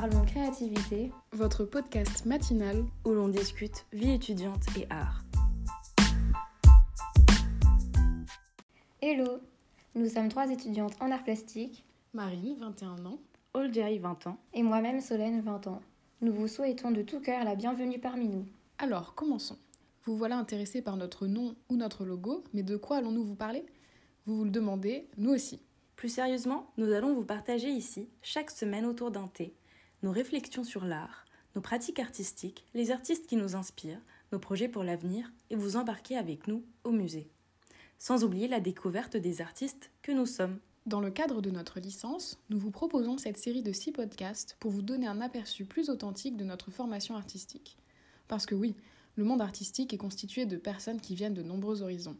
Parlons créativité, votre podcast matinal où l'on discute vie étudiante et art. Hello, nous sommes trois étudiantes en art plastique. Marine, 21 ans. Oljaï, 20 ans. Et moi-même, Solène, 20 ans. Nous vous souhaitons de tout cœur la bienvenue parmi nous. Alors, commençons. Vous voilà intéressé par notre nom ou notre logo, mais de quoi allons-nous vous parler? Vous vous le demandez, nous aussi. Plus sérieusement, nous allons vous partager ici, chaque semaine autour d'un thé, nos réflexions sur l'art, nos pratiques artistiques, les artistes qui nous inspirent, nos projets pour l'avenir et vous embarquer avec nous au musée. Sans oublier la découverte des artistes que nous sommes. Dans le cadre de notre licence, nous vous proposons cette série de six podcasts pour vous donner un aperçu plus authentique de notre formation artistique. Parce que oui, le monde artistique est constitué de personnes qui viennent de nombreux horizons.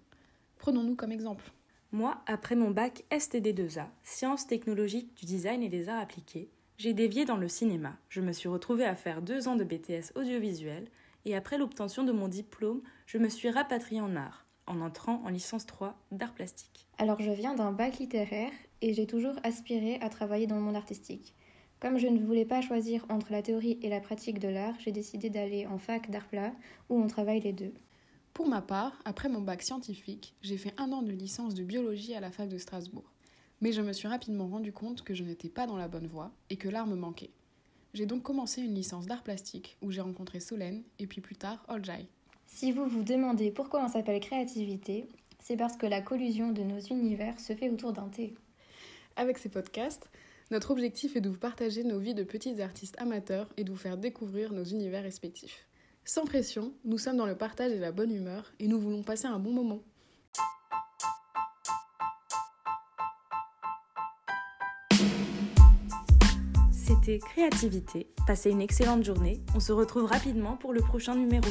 Prenons-nous comme exemple. Moi, après mon bac STD2A, sciences technologiques du design et des arts appliqués, j'ai dévié dans le cinéma. Je me suis retrouvée à faire deux ans de BTS audiovisuel et après l'obtention de mon diplôme, je me suis rapatriée en art, en entrant en licence 3 d'art plastique. Alors je viens d'un bac littéraire et j'ai toujours aspiré à travailler dans le monde artistique. Comme je ne voulais pas choisir entre la théorie et la pratique de l'art, j'ai décidé d'aller en fac d'art plat où on travaille les deux. Pour ma part, après mon bac scientifique, j'ai fait un an de licence de biologie à la fac de Strasbourg. Mais je me suis rapidement rendu compte que je n'étais pas dans la bonne voie et que l'art me manquait. J'ai donc commencé une licence d'art plastique où j'ai rencontré Solène et puis plus tard Oljai. Si vous vous demandez pourquoi on s'appelle créativité, c'est parce que la collusion de nos univers se fait autour d'un thé. Avec ces podcasts, notre objectif est de vous partager nos vies de petits artistes amateurs et de vous faire découvrir nos univers respectifs. Sans pression, nous sommes dans le partage et la bonne humeur et nous voulons passer un bon moment. C'était Créativité. Passez une excellente journée. On se retrouve rapidement pour le prochain numéro.